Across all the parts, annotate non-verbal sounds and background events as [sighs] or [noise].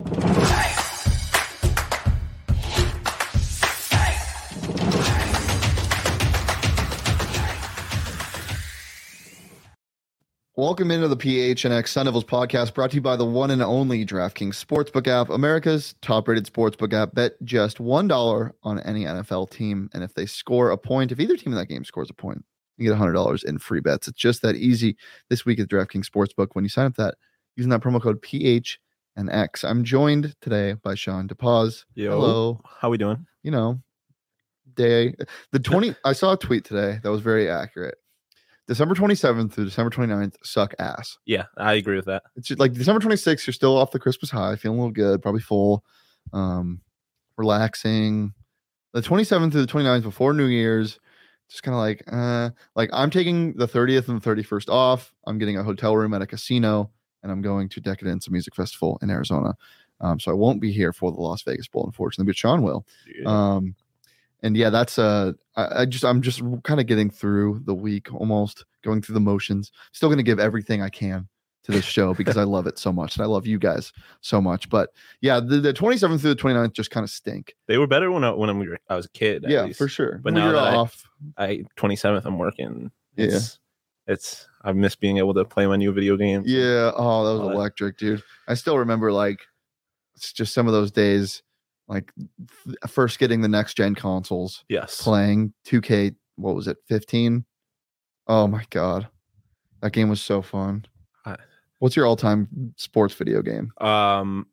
Welcome into the PHNX Sun Devils podcast brought to you by the one and only DraftKings Sportsbook app, America's top rated sportsbook app. Bet just $1 on any NFL team. And if they score a point, if either team in that game scores a point, you get $100 in free bets. It's just that easy this week at DraftKings Sportsbook when you sign up that using that promo code PHNX. X. I'm joined today by Shawn DePaz. Yo, Hello. how we doing? You know, day the 20 [laughs] I saw a tweet today that was very accurate. December 27th through December 29th suck ass. Yeah, I agree with that. It's just like December 26th, you're still off the Christmas high, feeling a little good, probably full, um, relaxing. The 27th through the 29th before New Year's, just kind of like, uh, like I'm taking the 30th and the 31st off. I'm getting a hotel room at a casino, and I'm going to Decadence Music Festival in Arizona. Um, so I won't be here for the Las Vegas Bowl, unfortunately, but Shawn will. Um, and yeah, that's uh, I, I just I'm just kind of getting through the week, almost going through the motions. Still going to give everything I can to this show because I love it so much, and I love you guys so much. But yeah, the, the 27th through the 29th just kind of stink. they were better when I, when I was I was a kid. at yeah, least. for sure. But When now you're that I- off, I 27th, I'm working. Yeah. It's, I miss being able to play my new video games. yeah. Oh, that was all that. electric, dude. I still remember like it's just some of those days, like f- first getting the next gen consoles, Yes. playing 2K. What was it, 15? Oh my god, that game was so fun. I- What's your all-time sports video game? Um.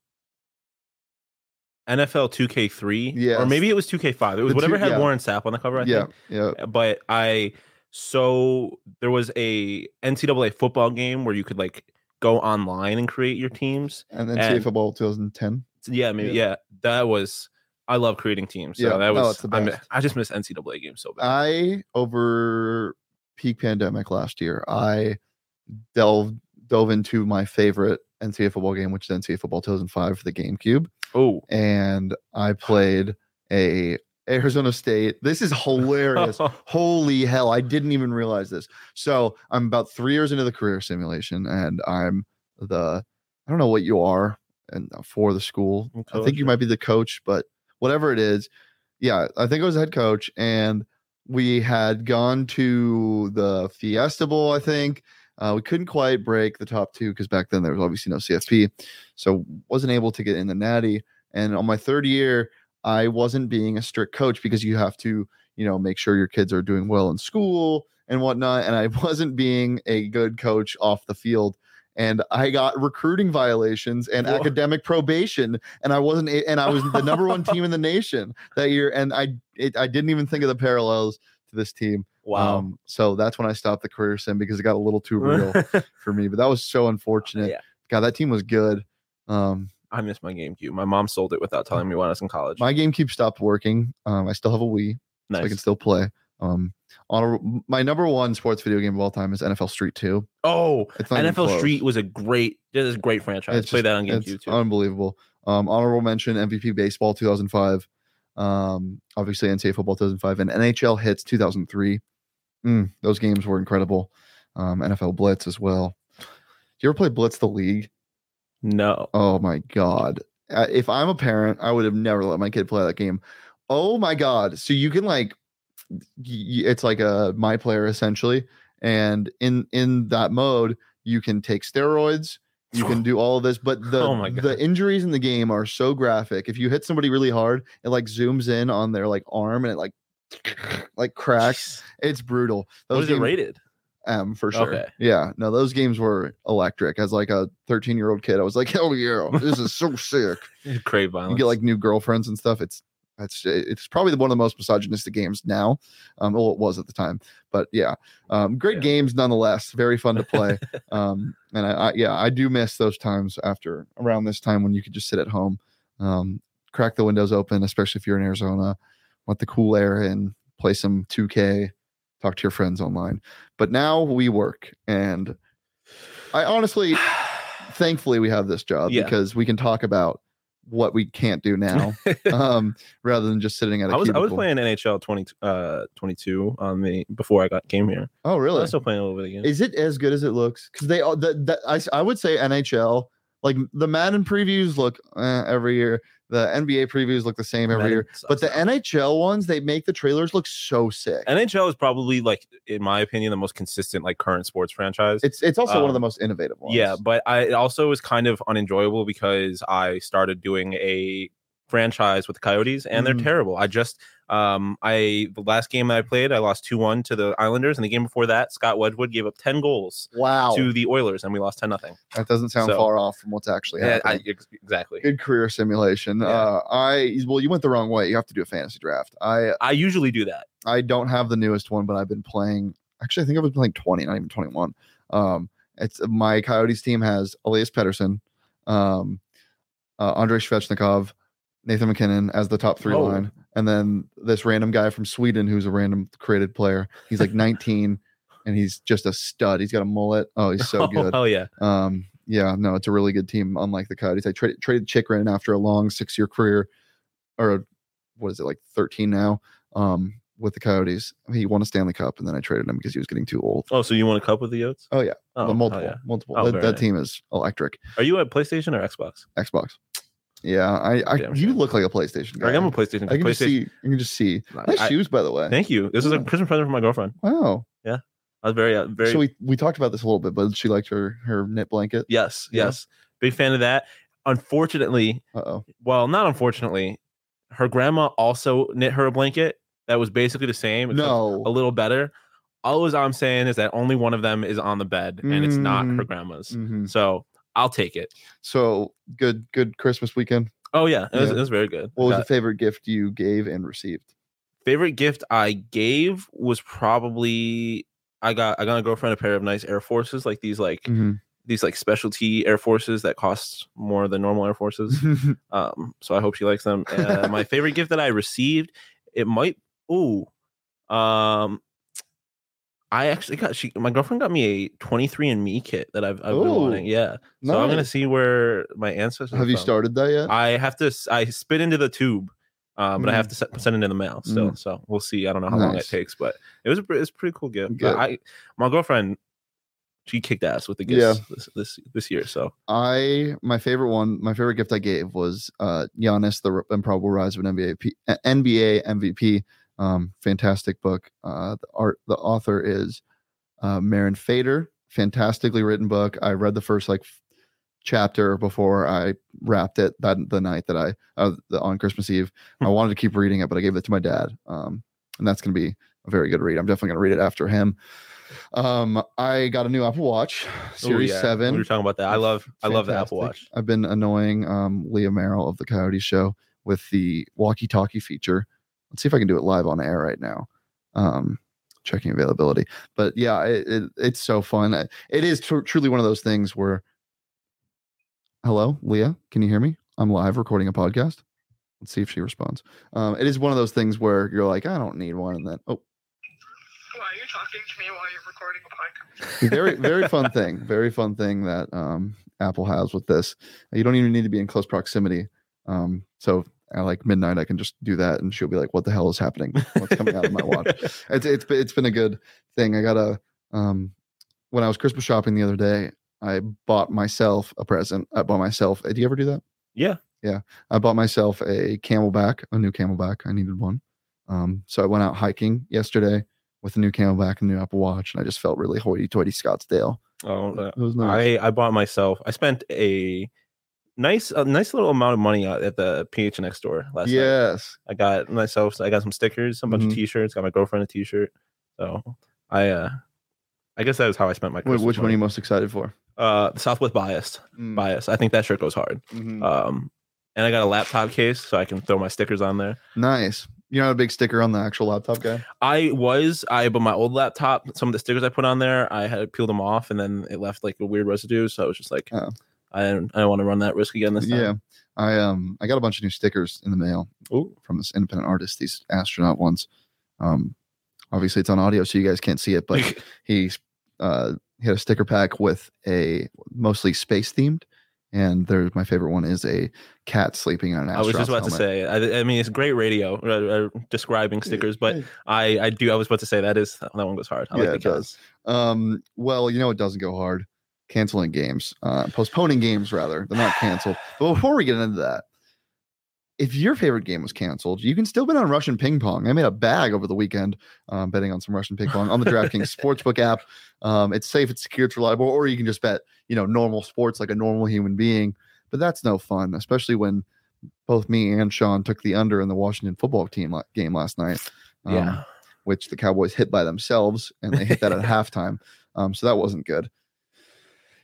NFL 2K3, yeah, or maybe it was 2K5. It was The whatever two- had yeah. Warren Sapp on the cover. I yeah, think. yeah. but I so there was a NCAA football game where you could like go online and create your teams. And then And- Football 2010. So, yeah, maybe Yeah. yeah. That was I love creating teams. So Yeah, that was the I. I just miss NCAA games so bad. I over peak pandemic last year, I delved dove into my favorite NCAA football game, which is NCAA Football 2005 for the GameCube, oh, and I played a Arizona State. This is hilarious. [laughs] Holy hell, I didn't even realize this. So I'm about three years into the career simulation, and I'm the I don't know what you are and uh, for the school. I think you might be the coach, but whatever it is, yeah, I think I was the head coach, and we had gone to the Fiesta Bowl. I think uh, we couldn't quite break the top two because back then there was obviously no CFP, so wasn't able to get in the Natty. And on my third year, I wasn't being a strict coach because you have to, you know, make sure your kids are doing well in school and whatnot. And I [laughs] wasn't being a good coach off the field. And I got recruiting violations and Whoa. academic probation, and I wasn't, and I was the number one team in the [laughs] nation that year. And I, it, I didn't even think of the parallels to this team. wow. Um, so that's when I stopped the career sim because it got a little too real [laughs] for me. But that was so unfortunate. Yeah. God, that team was good. Um, I miss my GameCube. My mom sold it without telling me when I was in college. my GameCube stopped working. Um, I still have a Wii, nice. so I can still play. Um, on my number one sports video game of all time is NFL Street Two. oh, NFL close. Street was a great. It is a great franchise. It's Play that on GameCube too. unbelievable. Um, honorable mention MVP baseball 2005. Um, obviously NCAA football 2005 and NHL Hitz 2003. Mm, those games were incredible. Um, NFL Blitz as well. Do you ever play Blitz the League? No. Oh my god! Uh, if I'm a parent, I would have never let my kid play that game. Oh my god! So you can like, y- it's like a my player essentially, and in in that mode, you can take steroids. You can [laughs] do all of this, but the Oh the injuries in the game are so graphic. If you hit somebody really hard, it like zooms in on their like arm and it like [sniffs] like cracks. It's brutal. What is it rated? M for sure. Okay. Yeah. No, those games were electric. As like a 13 year old kid, I was like, hell yeah, this is so sick. [laughs] Crave violence. You get like new girlfriends and stuff. It's that's it's probably one of the most misogynistic games now. Um, well, it was at the time, but yeah, um, great Yeah. games nonetheless. Very fun to play. [laughs] um, and I, I yeah, I do miss those times after around this time when you could just sit at home Um, crack the windows open, especially if you're in Arizona. Let the cool air in. Play some 2K. Talk to your friends online. But now we work, and I honestly, [sighs] thankfully, we have this job Yeah. because we can talk about what we can't do now, [laughs] um, rather than just sitting at a I was I was playing NHL 20, uh, 22 on the before I got came here. Oh, really? I'm still playing a little bit again. Is it as good as it looks? Because they all the, the, I would say NHL like the Madden previews look eh, every year. The NBA previews look the same every year. But the. NHL ones, they make the trailers look so sick. NHL is probably like, in my opinion, the most consistent like current sports franchise. It's it's also one of the Um, most innovative ones. Yeah, but I it also was kind of unenjoyable because I started doing a franchise with the Coyotes and Mhm. they're terrible. I just um I the last game I played, I lost 2-1 to the Islanders and the game before that, Scott Wedgewood gave up 10 goals Wow. to the Oilers and we lost 10 nothing. that doesn't sound So- far off from what's actually Yeah, happening. I, exactly. Good career simulation. Yeah. Uh, I well, you went the wrong way. You have to do a fantasy draft. I I usually do that. I don't have the newest one, but I've been playing. Actually, I think I've been playing 20, not even 21. Um, it's my Coyotes team has Elias Pettersson, um, uh, Andrei Svechnikov, Nathan MacKinnon as the top three Oh. line, and then this random guy from Sweden who's a random created player. He's like [laughs] 19, and he's just a stud. He's got a mullet. Oh, he's so [laughs] good. Oh yeah. Um, yeah, no, it's a really good team. Unlike the Coyotes, I traded traded Chychrun after a long six year career, or what is it like thirteen now? Um, with the Coyotes, he won a Stanley Cup, and then I traded him because he was getting too old. Oh, so you want a cup with the Yotes? Oh yeah, Oh, the multiple, hell yeah. multiple. Oh, that that nice. team is electric. Are you a PlayStation or Xbox? Xbox. Yeah, I, I Damn you sure. look like a PlayStation guy. Like, I'm a PlayStation. I can just see. You can just see. Nice I- shoes, by the way. Thank you. This is a Christmas present for my girlfriend. Wow. Yeah, I was very, uh, very. So we we talked about this a little bit, but she liked her her knit blanket. yes, Yeah. yes. Big fan of that. Unfortunately, Uh oh. well, not unfortunately, her grandma also knit her a blanket that was basically the same, No. a little better. All I'm saying is that only one of them is on the bed, and it's not her Mm. grandma's. Mhm. So I'll take it. So good good Christmas weekend. Oh yeah, it was, Yeah. it was very good. What was the favorite gift you gave and received? favorite gift I gave was probably I got I got a girlfriend a pair of nice Air Forces, like these like these like specialty Air Forces that cost more than normal Air Forces. [laughs] Um, so I hope she likes them. Uh, my favorite gift that I received, it might. Ooh, um, I actually got she. My girlfriend got me a 23andMe kit that I've I've been Ooh, wanting. Yeah, so I'm gonna see where my ancestors. are Have you from. started that yet? I have to. I spit into the tube. Um, but I have Mm. to se- send it in the mail still, so we'll see. I don't know how long it takes, but it was a it's a pretty cool gift. Good. I my girlfriend, she kicked ass with the Yeah. this, this this year. So I my favorite one, my favorite gift I gave was uh Giannis, the improbable rise of an NBA P- uh, NBA MVP. Um, fantastic book. Uh, the art, the author is uh, Mirin Fader. Fantastically written book. I read the first like f- chapter before I wrapped it that the night that I uh, the, on Christmas Eve. I wanted to keep reading it, but I gave it to my dad. Um, and that's going to be a very good read. I'm definitely going to read it after him. Um, I got a new Apple Watch, Ooh, Series yeah, Seven. We were talking about that. I love I love the Apple Watch. I've been annoying um, Leah Merrill of the Coyote Show with the walkie-talkie feature. Let's see if I can do it live on air right now. Um, checking availability, but yeah, it, it, it's so fun. It is tr- truly one of those things where. Hello, Leah. Can you hear me? I'm live recording a podcast. Let's see if she responds. Um, it is one of those things where you're like, I don't need one, and then oh, Why are you talking to me while you're recording a podcast? very very [laughs] fun thing very fun thing that um apple has with this you don't even need to be in close proximity um so at like midnight i can just do that and she'll be like what the hell is happening what's coming out of my watch [laughs] it's it's been, it's been a good thing i got a um when i was christmas shopping the other day i bought myself a present i bought myself do you ever do that Yeah. Yeah. I bought myself a CamelBak, a new CamelBak. I needed one. Um, so I went out hiking yesterday with a new CamelBak and new Apple Watch, and I just felt really hoity-toity Scottsdale. Oh, uh, It was nice. I I bought myself. I spent a nice a nice little amount of money out at the PHNX store last night. yes, I got myself. I got some stickers, a bunch Mhm. of T-shirts. Got my girlfriend a T-shirt. So I uh I guess that was how I spent my. Christmas which one are you most excited for? Uh, Southwest biased. Mm, Bias. I think that shirt goes hard. mhm. Um, and I got a laptop case so I can throw my stickers on there. nice. You're not a big sticker on the actual laptop guy. I was I but my old laptop, some of the stickers I put on there, I had peeled them off, and then it left like a weird residue. So I was just like, Oh. I don't I don't want to run that risk again this time. Yeah, I um I got a bunch of new stickers in the mail Ooh. from this independent artist. These astronaut ones. Um, obviously it's on audio, so you guys can't see it, but [laughs] he's uh he had a sticker pack with a mostly space themed, and there's my favorite one is a cat sleeping on an astronaut. I was just about astronaut's to say. I, I mean, it's great radio uh, uh, describing stickers, but I, I do. I was about to say that is that one goes hard. I yeah, like the it does. Um, well, you know it doesn't go hard. Canceling games, uh, postponing games rather. They're not canceled. But before we get into that, if your favorite game was canceled, you can still bet on Russian ping pong. I made a bag over the weekend um, betting on some Russian ping pong on the DraftKings [laughs] Sportsbook app. Um, it's safe, it's secure, it's reliable, or you can just bet, you know, normal sports like a normal human being. But that's no fun, especially when both me and Shawn took the under in the Washington football team game last night. um, Yeah. which the Cowboys hit by themselves, and they hit that at [laughs] halftime. Um, so that wasn't good.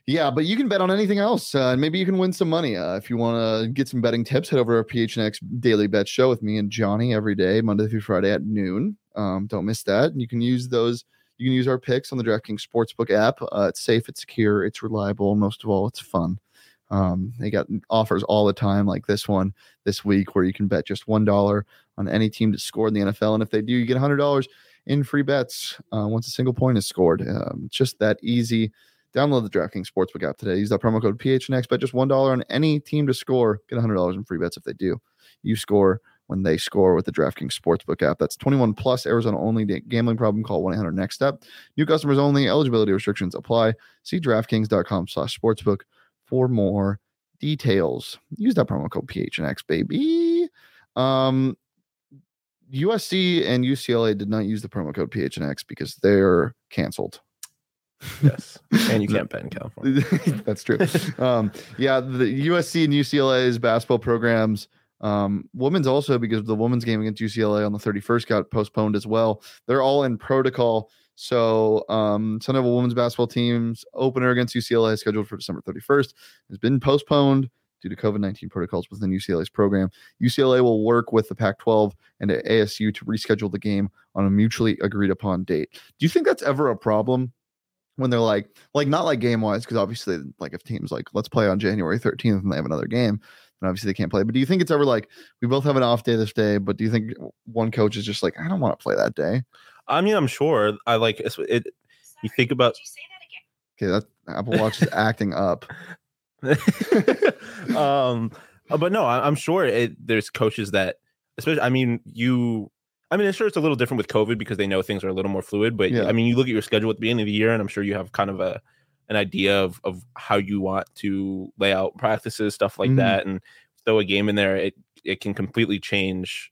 Yeah, but you can bet on anything else, uh, and maybe you can win some money. Uh, if you want to get some betting tips, head over to our PHNX Daily Bet Show with me and Johnny every day, Monday through Friday at noon. Um, don't miss that. And you can use those. You can use our picks on the DraftKings Sportsbook app. Uh, it's safe, it's secure, it's reliable, most of all, it's fun. Um, they got offers all the time, like this one this week, where you can bet just one dollar on any team to score in the NFL, and if they do, you get hundred dollars in free bets uh, once a single point is scored. Um, just that easy. Download the DraftKings Sportsbook app today. Use that promo code PHNX. Bet just one dollar on any team to score. Get hundred dollars in free bets if they do. You score when they score with the DraftKings Sportsbook app. That's 21 plus Arizona only. Gambling problem? Call 1 800 Next Step. New customers only. Eligibility restrictions apply. See DraftKings.com slash sportsbook for more details. Use that promo code PHNX, baby. Um, USC and UCLA did not use the promo code PHNX because they're canceled. Yes, [laughs] and you can't bet in California. [laughs] That's true. Um, yeah, the USC and UCLA's basketball programs. Um, women's also because the women's game against UCLA on the 31st got postponed as well. They're all in protocol. So um, Sun Devil women's basketball team's opener against UCLA scheduled for December 31st has been postponed due to COVID 19 protocols within UCLA's program. UCLA will work with the Pac 12 and ASU to reschedule the game on a mutually agreed upon date. Do you think that's ever a problem? When they're like, like not like game wise, because obviously, like if teams like let's play on January 13th and they have another game, then obviously they can't play. But do you think it's ever like we both have an off day this day, but do you think one coach is just like I don't want to play that day? I mean, I'm sure. I like it's- it. You think about Okay, that Apple Watch is acting up. [laughs] um, uh, but no, I, I'm sure it, there's coaches that, especially. I mean, you. I mean, I'm sure it's a little different with COVID because they know things are a little more fluid. But Yeah. I mean, you look at your schedule at the beginning of the year, and I'm sure you have kind of a an idea of of how you want to lay out practices, stuff like Mhm. that, and throw a game in there. It it can completely change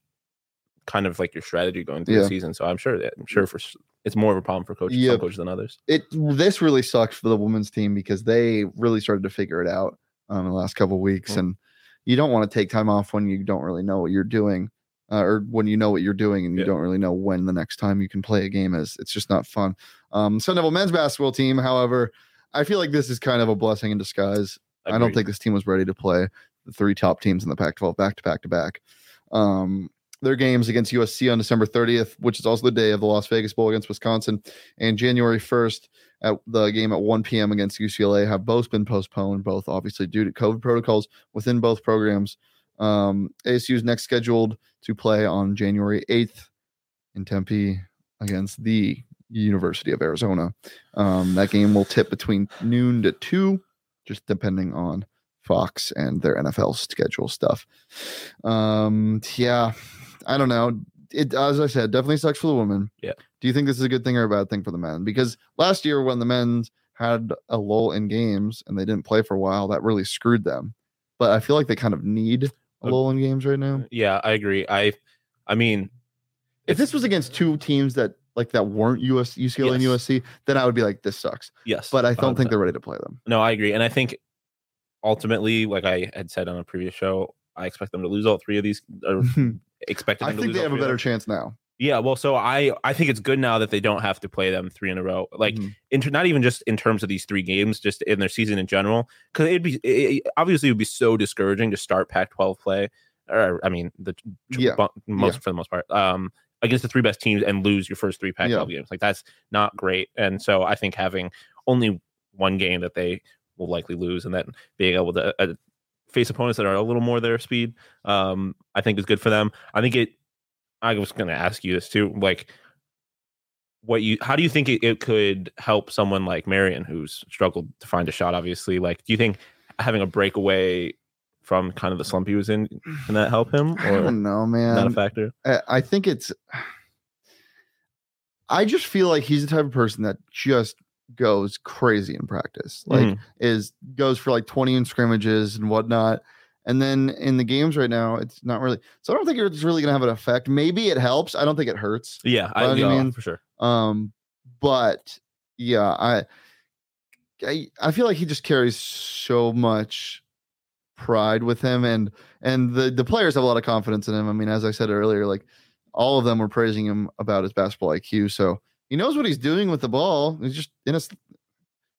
kind of like your strategy going through Yeah. the season. So I'm sure that I'm sure for it's more of a problem for coaches, coaches than others. It this really sucks for the women's team because they really started to figure it out um, in the last couple of weeks, Mhm. and you don't want to take time off when you don't really know what you're doing. Uh, or when you know what you're doing and you Yeah. don't really know when the next time you can play a game is. It's just not fun. Um, Sun Devil men's basketball team, however, I feel like this is kind of a blessing in disguise. I don't think this team was ready to play the three top teams in the Pac-12 back to back to back. Um, their games against USC on December 30th, which is also the day of the Las Vegas Bowl against Wisconsin, and January 1st at the game at 1 p.m. against UCLA have both been postponed, both obviously due to COVID protocols within both programs. Um, ASU's next scheduled to play on January 8th in Tempe against the University of Arizona. Um, that game will tip between noon to 2, just depending on Fox and their NFL schedule stuff. Um, yeah, I don't know. It as I said, definitely sucks for the women. Yeah. Do you think this is a good thing or a bad thing for the men? Because last year when the men had a lull in games and they didn't play for a while, that really screwed them. But I feel like they kind of need lull in games right now. Yeah, I agree. I I mean, If this was against two teams that like that weren't US UCLA and USC, then I would be like, this sucks. yes, But I don't think 100%. they're ready to play them. No, I agree, and I think ultimately, like I had said on a previous show, I expect them to lose all three of these. Or [laughs] expected I think they have a better chance now. Yeah, well, so I I think it's good now that they don't have to play them three in a row. Like, Mhm. in not even just in terms of these three games, just in their season in general, because it'd be it, obviously it would be so discouraging to start Pac-12 play, or I mean the Yeah, most yeah. for the most part, um, against the three best teams and lose your first three Pac-12 games. Like that's not great. And so I think having only one game that they will likely lose, and then being able to uh, face opponents that are a little more their speed, um, I think is good for them. I think it. I was going to ask you this too, like what you how do you think it, it could help someone like Marreon who's struggled to find a shot obviously like do you think having a breakaway from kind of the slump he was in can that help him I don't know, man. not a factor I, I think it's. I just feel like he's the type of person that just goes crazy in practice. Like Mhm. is goes for like 20 in scrimmages and whatnot. And then in the games right now, it's not really. So I don't think it's really gonna have an effect. Maybe it helps. I don't think it hurts. yeah I, yeah, mean- for sure Um, but yeah, I, I I feel like he just carries so much pride with him, and and the the players have a lot of confidence in him. I mean, as I said earlier, like all of them were praising him about his basketball IQ. So he knows what he's doing with the ball. He's just in a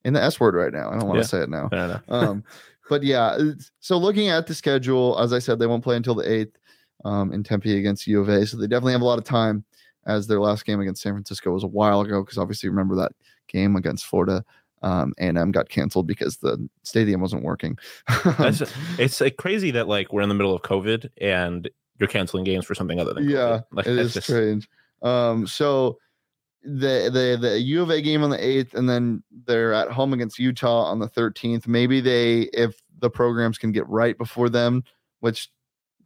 in the S word right now. I don't want to Yeah. say it now. Um, [laughs] but yeah, so looking at the schedule, as I said, they won't play until the eighth um, in Tempe against U of A. So they definitely have a lot of time. As their last game against San Francisco was a while ago, because obviously remember that game against Florida. Um, A&M got canceled because the stadium wasn't working. [laughs] That's it's like crazy that like we're in the middle of COVID and you're canceling games for something other than yeah, COVID. like it is just strange. Um, so the the the U of A game on the eighth, and then they're at home against Utah on the thirteenth. Maybe they, if the programs can get right before them, which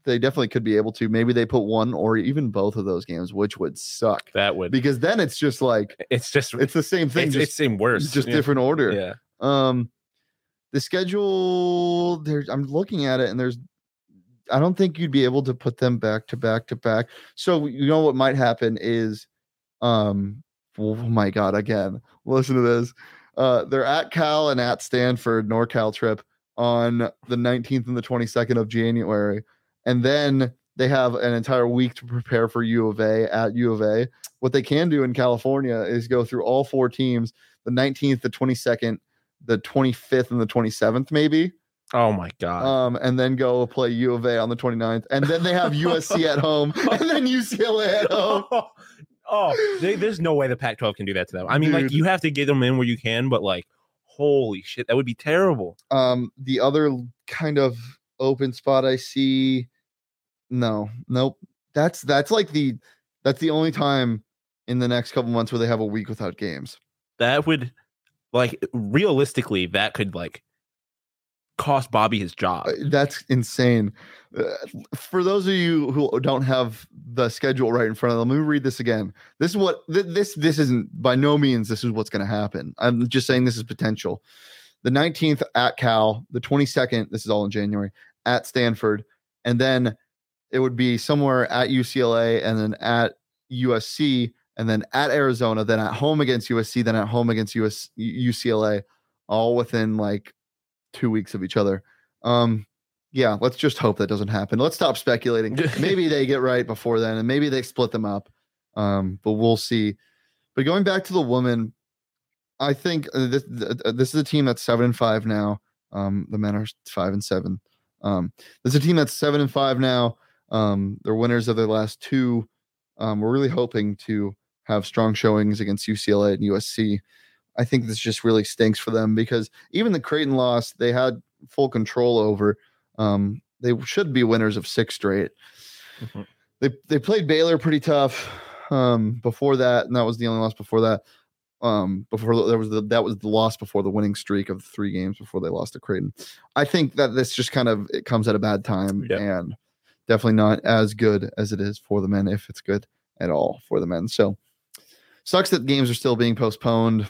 they definitely could be able to. Maybe they put one or even both of those games, which would suck that would because then it's just like it's just it's the same thing, it's, just it's seem worse just yeah. different order. yeah Um, the schedule there's I'm looking at it and there's I don't think you'd be able to put them back to back to back. So you know what might happen is, um, oh my god, again, listen to this. Uh, they're at Cal and at Stanford NorCal trip on the 19th and the 22nd of January, and then they have an entire week to prepare for U of A at U of A. What they can do in California is go through all four teams the 19th, the 22nd, the 25th, and the 27th, maybe oh my god um, and then go play U of A on the 29th. And then they have [laughs] USC at home [laughs] and then UCLA at [laughs] home. oh, they, there's no way the Pac-12 can do that to them. I mean, like you have to get them in where you can, but like, holy shit, that would be terrible. Um, the other kind of open spot I see, no, nope. That's that's like the that's the only time in the next couple months where they have a week without games. That would, like, realistically, that could like cost Bobby his job. Uh, That's insane. Uh, for those of you who don't have the schedule right in front of them, let me read this again. This is what th- this this isn't by no means this is what's going to happen. I'm just saying this is potential. The 19th at Cal, the 22nd, this is all in January, at Stanford, and then it would be somewhere at UCLA and then at USC and then at Arizona, then at home against USC, then at home against US UCLA, all within like two weeks of each other. Um, yeah, let's just hope that doesn't happen. Let's stop speculating. [laughs] maybe they get right before then, and maybe they split them up. Um, but we'll see. But going back to the woman, I think uh, this uh, this is a team that's seven and five now. Um, the men are five and seven. Um, this is a team that's seven and five now. Um, they're winners of their last two. Um, we're really hoping to have strong showings against UCLA and USC. I think this just really stinks for them because even the Creighton loss, they had full control over. Um, they should be winners of six straight. Mhm. They they played Baylor pretty tough um, before that, and that was the only loss before that. Um, before there was the that was the loss before the winning streak of three games before they lost to Creighton. I think that this just kind of it comes at a bad time Yeah. and definitely not as good as it is for the men if it's good at all for the men. So sucks that games are still being postponed.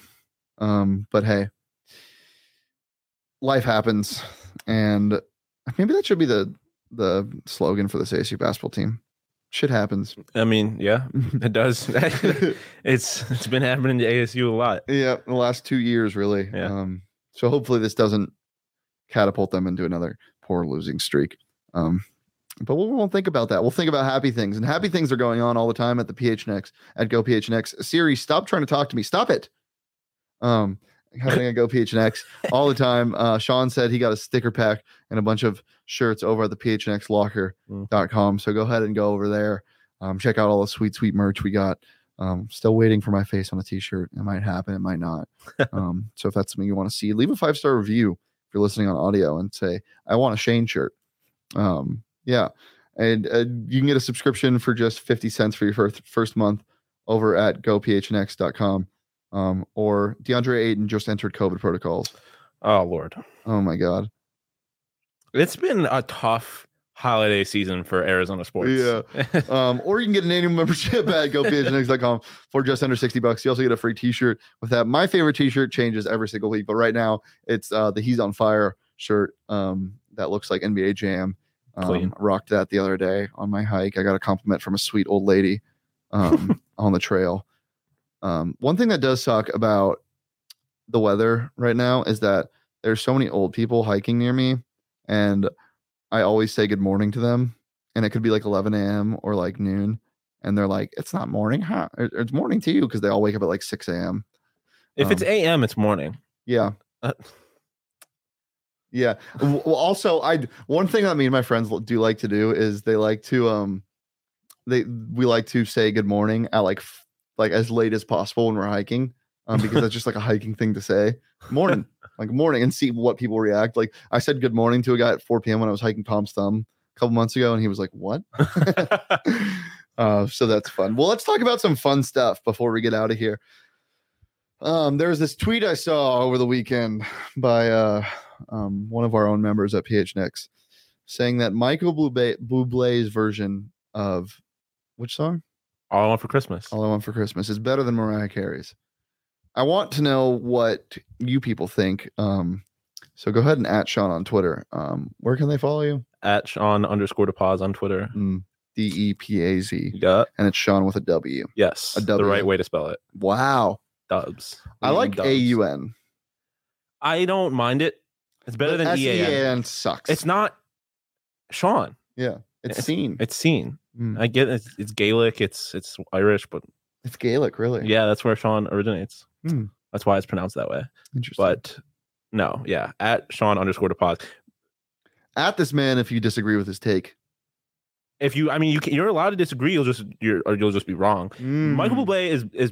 Um, but hey, life happens, and maybe that should be the the slogan for this ASU basketball team. Shit happens. I mean, yeah, [laughs] it does. [laughs] it's it's been happening to ASU a lot. yeah, the last two years, really. Yeah. Um, so hopefully this doesn't catapult them into another poor losing streak. Um, but we won't think about that. We'll think about happy things, and happy things are going on all the time at the PHNX at Go PHNX. Siri, stop trying to talk to me. Stop it. Um, happening at Go PHNX all the time. Uh, Shawn said he got a sticker pack and a bunch of shirts over at the PHNXlocker.com. So go ahead and go over there. Um, check out all the sweet, sweet merch we got. Um, still waiting for my face on a t-shirt. It might happen, it might not. [laughs] um, so if that's something you want to see, leave a five star review if you're listening on audio and say, I want a Shane shirt. Um, yeah. And uh, you can get a subscription for just 50 cents for your first, first month over at gophnx.com. Um, or DeAndre Ayton just entered COVID protocols. Oh Lord, Oh my God. it's been a tough holiday season for Arizona sports. Yeah. [laughs] Um, or you can get an annual membership at gophnx.com [laughs] for just under 60 bucks. You also get a free t-shirt with that. My favorite t-shirt changes every single week, but right now it's uh the He's on Fire shirt. Um, that looks like NBA Jam. Clean. Um, rocked that the other day on my hike. I got a compliment from a sweet old lady um [laughs] on the trail. Um, one thing that does suck about the weather right now is that there's so many old people hiking near me, and I always say good morning to them, and it could be like 11 a.m. or like noon, and they're like, "It's not morning, huh? It's morning to you," because they all wake up at like 6 a.m. if it's Um, AM, it's morning. Yeah. Uh, yeah. Well, also, I one thing that me and my friends do like to do is they like to um, they we like to say good morning at like like as late as possible when we're hiking, um, because that's just like a hiking thing to say. Morning, [laughs] like morning, and see what people react. Like I said good morning to a guy at 4 p.m. when I was hiking Tom's Thumb a couple months ago, and he was like, "What?" [laughs] uh, so that's fun. Well, let's talk about some fun stuff before we get out of here. Um, there was this tweet I saw over the weekend by uh, um, one of our own members at PHNX saying that Michael Bublé, Bublé's version of which song? All I want for Christmas. All I Want for Christmas is better than Mariah Carey's. I want to know what you people think. Um, so go ahead and at Shawn on Twitter. Um, where can they follow you? At Shawn underscore DePaz on Twitter. Mm, D E P A Z, Yeah. and it's Shawn with a W. Yes. A the right way to spell it. Wow, Dubs. I like. A U N. I don't mind it. It's better than E A N. Sucks. It's not Sean. Yeah, it's It's- seen. It's seen. Mm. I get it. It's, it's Gaelic. It's it's Irish, but It's Gaelic, really. yeah, that's where Sean originates. Hmm. That's why it's pronounced that way. interesting. But no, yeah, at Shawn underscore DePaz. at this man, if you disagree with his take, If you, I mean, you can, you're allowed to disagree. You'll just you're or you'll just be wrong. Michael Mm. Bublé is is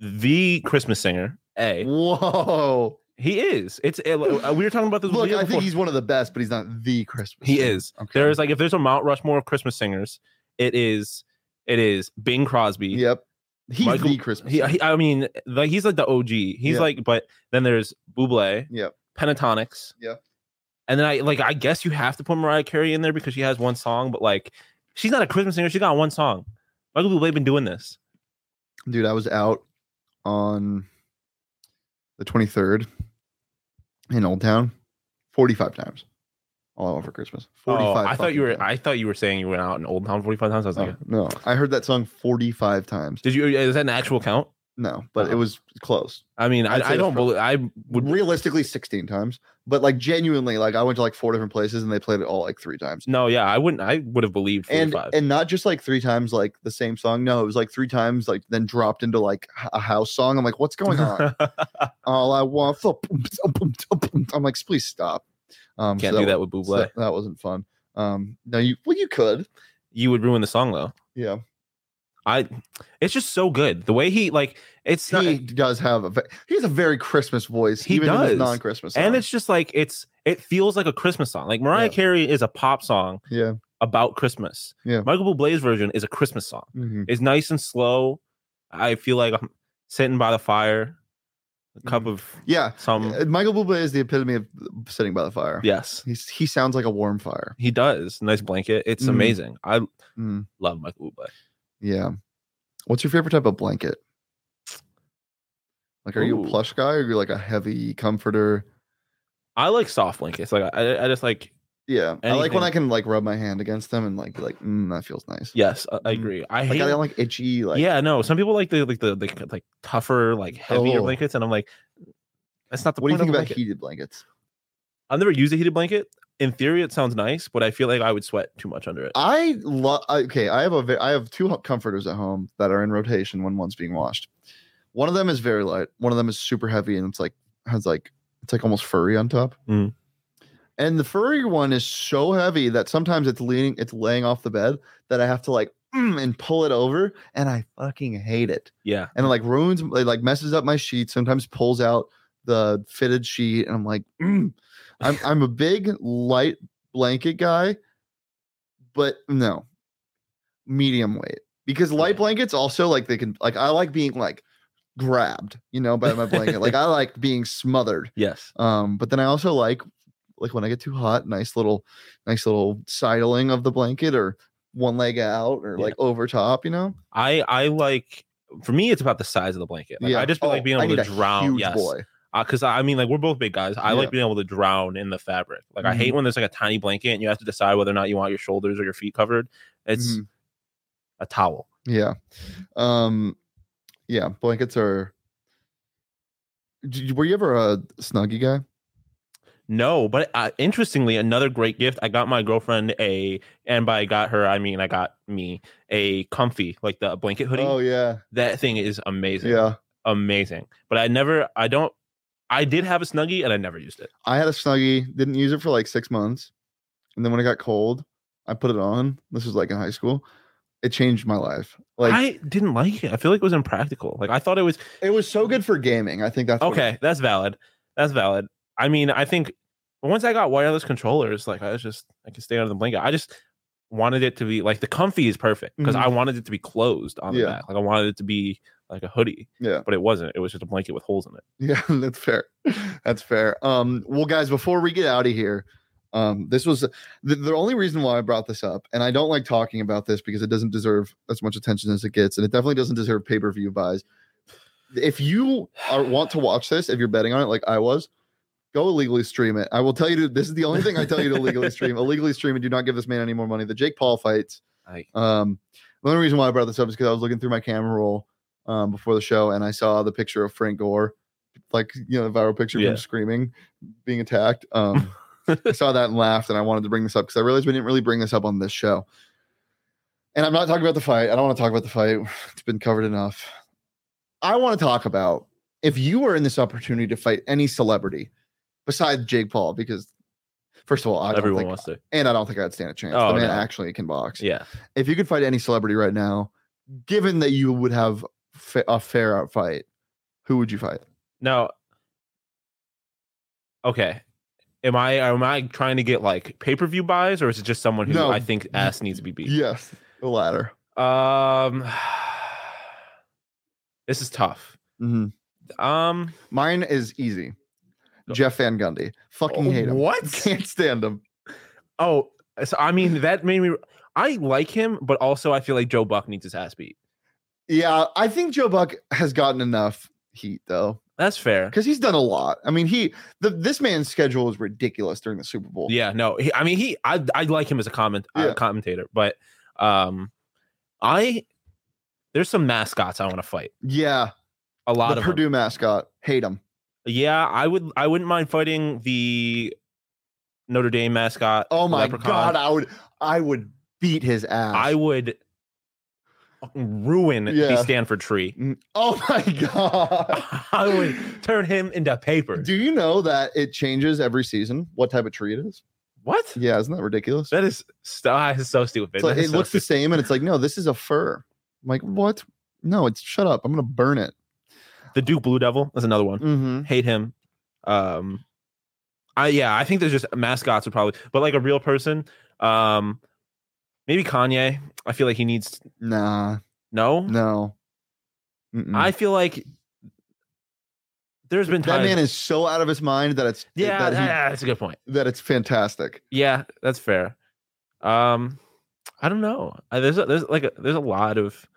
the Christmas singer. A Whoa! He is. It's it, uh, we were talking about this. [laughs] Look, I think he's one of the best, but he's not the Christmas. He singer. is. Okay. There is like if there's a Mount Rushmore of Christmas singers, it is it is Bing Crosby. Yep. He's Michael- the Christmas. He, he- I mean, like he's like the OG. He's Yeah. like, but then there's Bublé, Yep. Pentatonix. Yeah. And then I like I guess you have to put Mariah Carey in there because she has one song, but like she's not a Christmas singer. She got one song. Michael Bublé been doing this. Dude, I was out on the 23rd in Old Town 45 times. All for Christmas. 45 Oh, I thought you were. times. I thought you were saying you went out in Old Town 45 times. I was like, Oh, no, I heard that song 45 times. did you? Is that an actual count? No, but it Oh. was close. I mean, I'd I, I don't believe. I would. Realistically, 16 times. But like genuinely, like I went to like four different places and they played it all like three times. No, yeah, I wouldn't. I would have believed and 45. and not just like three times like the same song no it was like three times like then dropped into like a house song i'm like what's going on [laughs] all i want i'm like please stop um Can't so do that wa- with Bublé. so that, that wasn't fun um no you well you could you would ruin the song though. yeah I. It's just so good. The way he like. It's not. he does have a ve- he has a very christmas voice He even in does. his non-christmas and it's just like it's it feels like a Christmas song. Like Mariah Yeah. Carey is a pop song yeah about Christmas. Yeah. Michael Bublé's version is a Christmas song. mhm. It's nice and slow. I feel like I'm sitting by the fire, a cup Mhm. of yeah some. Uh, michael Bublé is the epitome of sitting by the fire Yes, He's, he sounds like a warm fire he does. Nice blanket. It's Mhm. amazing. I Mm, love Michael Bublé. Yeah what's your favorite type of blanket like are you a plush guy or are you like a heavy comforter I like soft blankets. Like I, I just like Yeah, I like when Anything. I can like rub my hand against them and like be like, mm, that feels nice. yes, I, I Mm. agree. I Like hate I don't like itchy. Like yeah, no. Some people like the like the like, like tougher, like heavier Oh. blankets, and I'm like, that's not the what do you point think of a about blanket. heated blankets? I've never used a heated blanket. In theory, it sounds nice, but I feel like I would sweat too much under it. I love. Okay, I have a I have two comforters at home that are in rotation when one's being washed. One of them is very light. One of them is super heavy and it's like has like it's like almost furry on top. Mm. And the furry one is so heavy that sometimes it's leaning, it's laying off the bed that I have to like mm, and pull it over, and I fucking hate it. yeah, and it like ruins it like messes up my sheets sometimes pulls out the fitted sheet, and I'm like, mm. I'm I'm a big light blanket guy, but no, medium weight because light blankets also like they can like I like being like grabbed, you know, by my blanket. like I like being smothered. Yes. Um, but then I also like like when I get too hot, nice little nice little sidling of the blanket or one leg out or Yeah. like over top, you know? I I like for me it's about the size of the blanket. Like, I just Oh, like being able to drown. Yes. boy. Because I mean, like we're both big guys. I Yeah. like being able to drown in the fabric. Like I Mhm. hate when there's like a tiny blanket and you have to decide whether or not you want your shoulders or your feet covered. It's Mhm. a towel. Yeah. Um yeah, blankets are were you ever a snuggie guy? No, but uh, interestingly, another great gift. I got my girlfriend a, and by got her, I mean I got me a comfy, like the blanket hoodie. Oh yeah. That thing is amazing. Yeah. amazing. But I never, I don't, I did have a snuggie and I never used it. I had a snuggie, didn't use it for like six months. And then when it got cold, I put it on. This was like in high school. It changed my life. Like I didn't like it. I feel like it was impractical. Like I thought it was it was so good for gaming. I think that's okay. That's valid. That's valid. I mean, I think once I got wireless controllers, like I was just I could stay under the blanket. I just wanted it to be like the comfy is perfect because Mhm. I wanted it to be closed on the Yeah. back. Like I wanted it to be like a hoodie, Yeah. but it wasn't. It was just a blanket with holes in it. Yeah, [laughs] that's fair. That's fair. Um, well, guys, before we get out of here, um, this was the, the only reason why I brought this up, and I don't like talking about this because it doesn't deserve as much attention as it gets, and it definitely doesn't deserve pay per view buys. If you are, want to watch this, if you're betting on it like I was, go illegally stream it. I will tell you to. This is the only thing I tell you to illegally stream. [laughs] Illegally stream and do not give this man any more money. The Jake Paul fights. Like Um, the only reason why I brought this up is because I was looking through my camera roll um, before the show and I saw the picture of Frank Gore, like you know, the viral picture of Yeah. him screaming, being attacked. Um, [laughs] I saw that and laughed, and I wanted to bring this up because I realized we didn't really bring this up on this show. And I'm not talking about the fight. I don't want to talk about the fight. [sighs] It's been covered enough. I want to talk about if you were in this opportunity to fight any celebrity besides Jake Paul, because first of all, I don't everyone think, wants to. and I don't think I'd stand a chance. Oh, the man no. actually can box Yeah. if you could fight any celebrity right now, given that you would have fa- a fair out fight, who would you fight? Now, okay. Am I am I trying to get like pay per view buys, or is it just someone who No. I think ass needs to be beat? Yes, the latter. Um, [sighs] this is tough. Mm-hmm. Um, Mine is easy. Go. Jeff Van Gundy. Fucking hate him. What? [laughs] Can't stand him. oh, so I mean that made me. I like him, but also I feel like Joe Buck needs his ass beat. Yeah, I think Joe Buck has gotten enough heat though, That's fair. because he's done a lot. I mean, he the this man's schedule is ridiculous during the Super Bowl. Yeah, no, he, I mean he. I I like him as a comment Yeah. uh, commentator, but um, I there's some mascots I want to fight. yeah. A lot of the of. Purdue mascot. Hate him. Yeah, I would. I wouldn't mind fighting the Notre Dame mascot. Oh my Leprechaun. god, I would I would beat his ass. I would ruin Yeah. the Stanford tree. Mm, Oh my [laughs] god. [laughs] I would turn him into paper. Do you know that it changes every season what type of tree it is? what? Yeah, isn't that ridiculous? That is [laughs] is so stupid. Like, it so looks the same, and it's like, no, this is a fir. I'm like, what? No, it's shut up. I'm gonna burn it. The Duke Blue Devil is another one. Mm-hmm. Hate him. Um, I yeah, I think there's just mascots would probably, but like a real person. Um, maybe Kanye. I feel like he needs Nah, no. no. Mm-mm. I feel like there's been Mm. that times. man is so out of his mind that it's yeah, that, he- yeah, that's a good point. that it's fantastic. Yeah, that's fair. Um, I don't know. Uh, There's a, there's like a, there's a lot of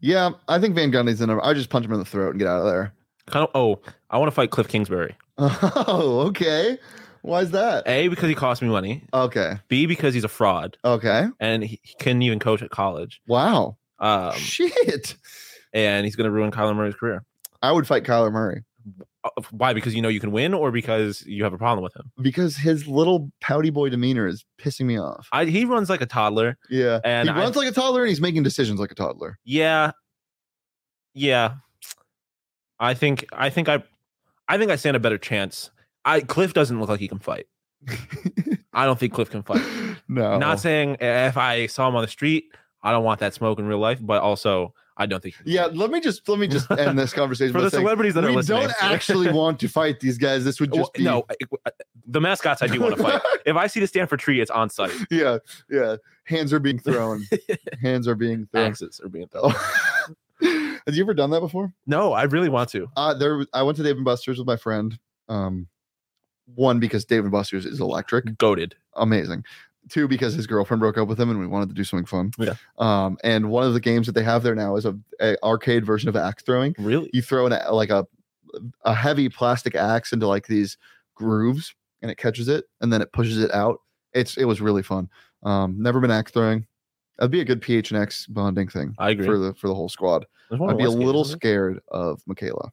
Yeah, I think Van Gundy's in. A, I just punch him in the throat and get out of there. kind of. Oh, I want to fight Cliff Kingsbury. [laughs] Oh, okay. Why is that? A because he cost me money. Okay, B because he's a fraud okay. and he, he couldn't even coach at college. Wow. Um, Shit. and he's gonna ruin Kyler Murray's career. I would fight Kyler Murray Uh, Why? Because you know you can win, or because you have a problem with him. because his little pouty boy demeanor is pissing me off. I, he runs like a toddler. Yeah, And he I- runs like a toddler and he's making decisions like a toddler. Yeah, yeah. I think I think I I think I stand a better chance. I Cliff doesn't look like he can fight. [laughs] I don't think Cliff can fight. no, Not saying if I saw him on the street, I don't want that smoke in real life, but also I don't think. Yeah, let me just let me just [laughs] end this conversation For the saying, celebrities that are we listening, don't [laughs] actually want to fight these guys. This would Well, just be no, the mascots I do want to fight. If I see the Stanford tree, it's on site. yeah, yeah. Hands are being thrown. Hands are being thrown. Axes are being thrown. Have you ever done that before? No, I really want to. Uh there I went to Dave and Buster's with my friend. Um one because Dave and Buster's is electric, Goaded. amazing. Two because his girlfriend broke up with him and we wanted to do something fun. Yeah. Um and one of the games that they have there now is a, a arcade version of axe throwing. Really? You throw an a- like a a heavy plastic axe into like these grooves and it catches it and then it pushes it out. It's it was really fun. Um never been axe throwing. That'd be a good PHNX bonding thing I agree. for the for the whole squad. I'd be a little scared of Michaela.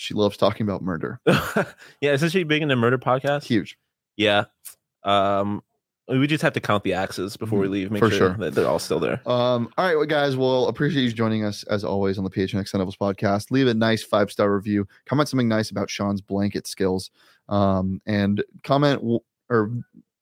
She loves talking about murder. [laughs] yeah, isn't she big in the murder podcast? Huge. Yeah. Um, we just have to count the axes before we leave. Make Mm-hmm. For sure, sure. that they're all still there. Um, all right, well, guys, well, appreciate you joining us as always on the PHNX Levels podcast. Leave a nice five star review. Comment something nice about Shawn's blanket skills. Um, and comment w- or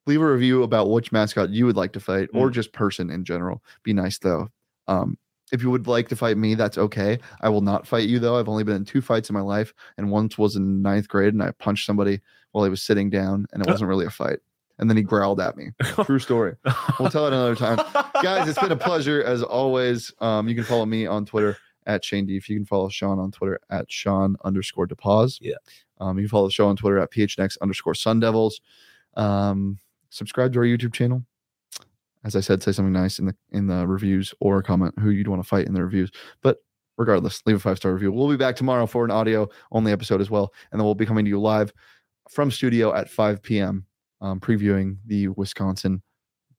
leave a review about which mascot you would like to fight or just person in general. Be nice though. Um, if you would like to fight me, that's okay. I will not fight you though. I've only been in two fights in my life, and once was in ninth grade, and I punched somebody while he was sitting down, and it wasn't really a fight. And then he growled at me. [laughs] True story. We'll tell it another time guys it's been a [laughs] pleasure as always um you can follow me on twitter at shane D. If you can follow shawn on twitter at shawn underscore DePaz Yeah. um you can follow the show on twitter at phnx underscore sun devils um subscribe to our youtube channel as i said say something nice in the in the reviews or comment who you'd want to fight in the reviews but regardless leave a five star review we'll be back tomorrow for an audio only episode as well and then we'll be coming to you live from studio at 5 p.m um, previewing the wisconsin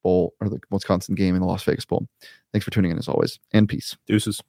Bowl or the Wisconsin game in the Las Vegas Bowl. Thanks for tuning in as always, and peace. Deuces.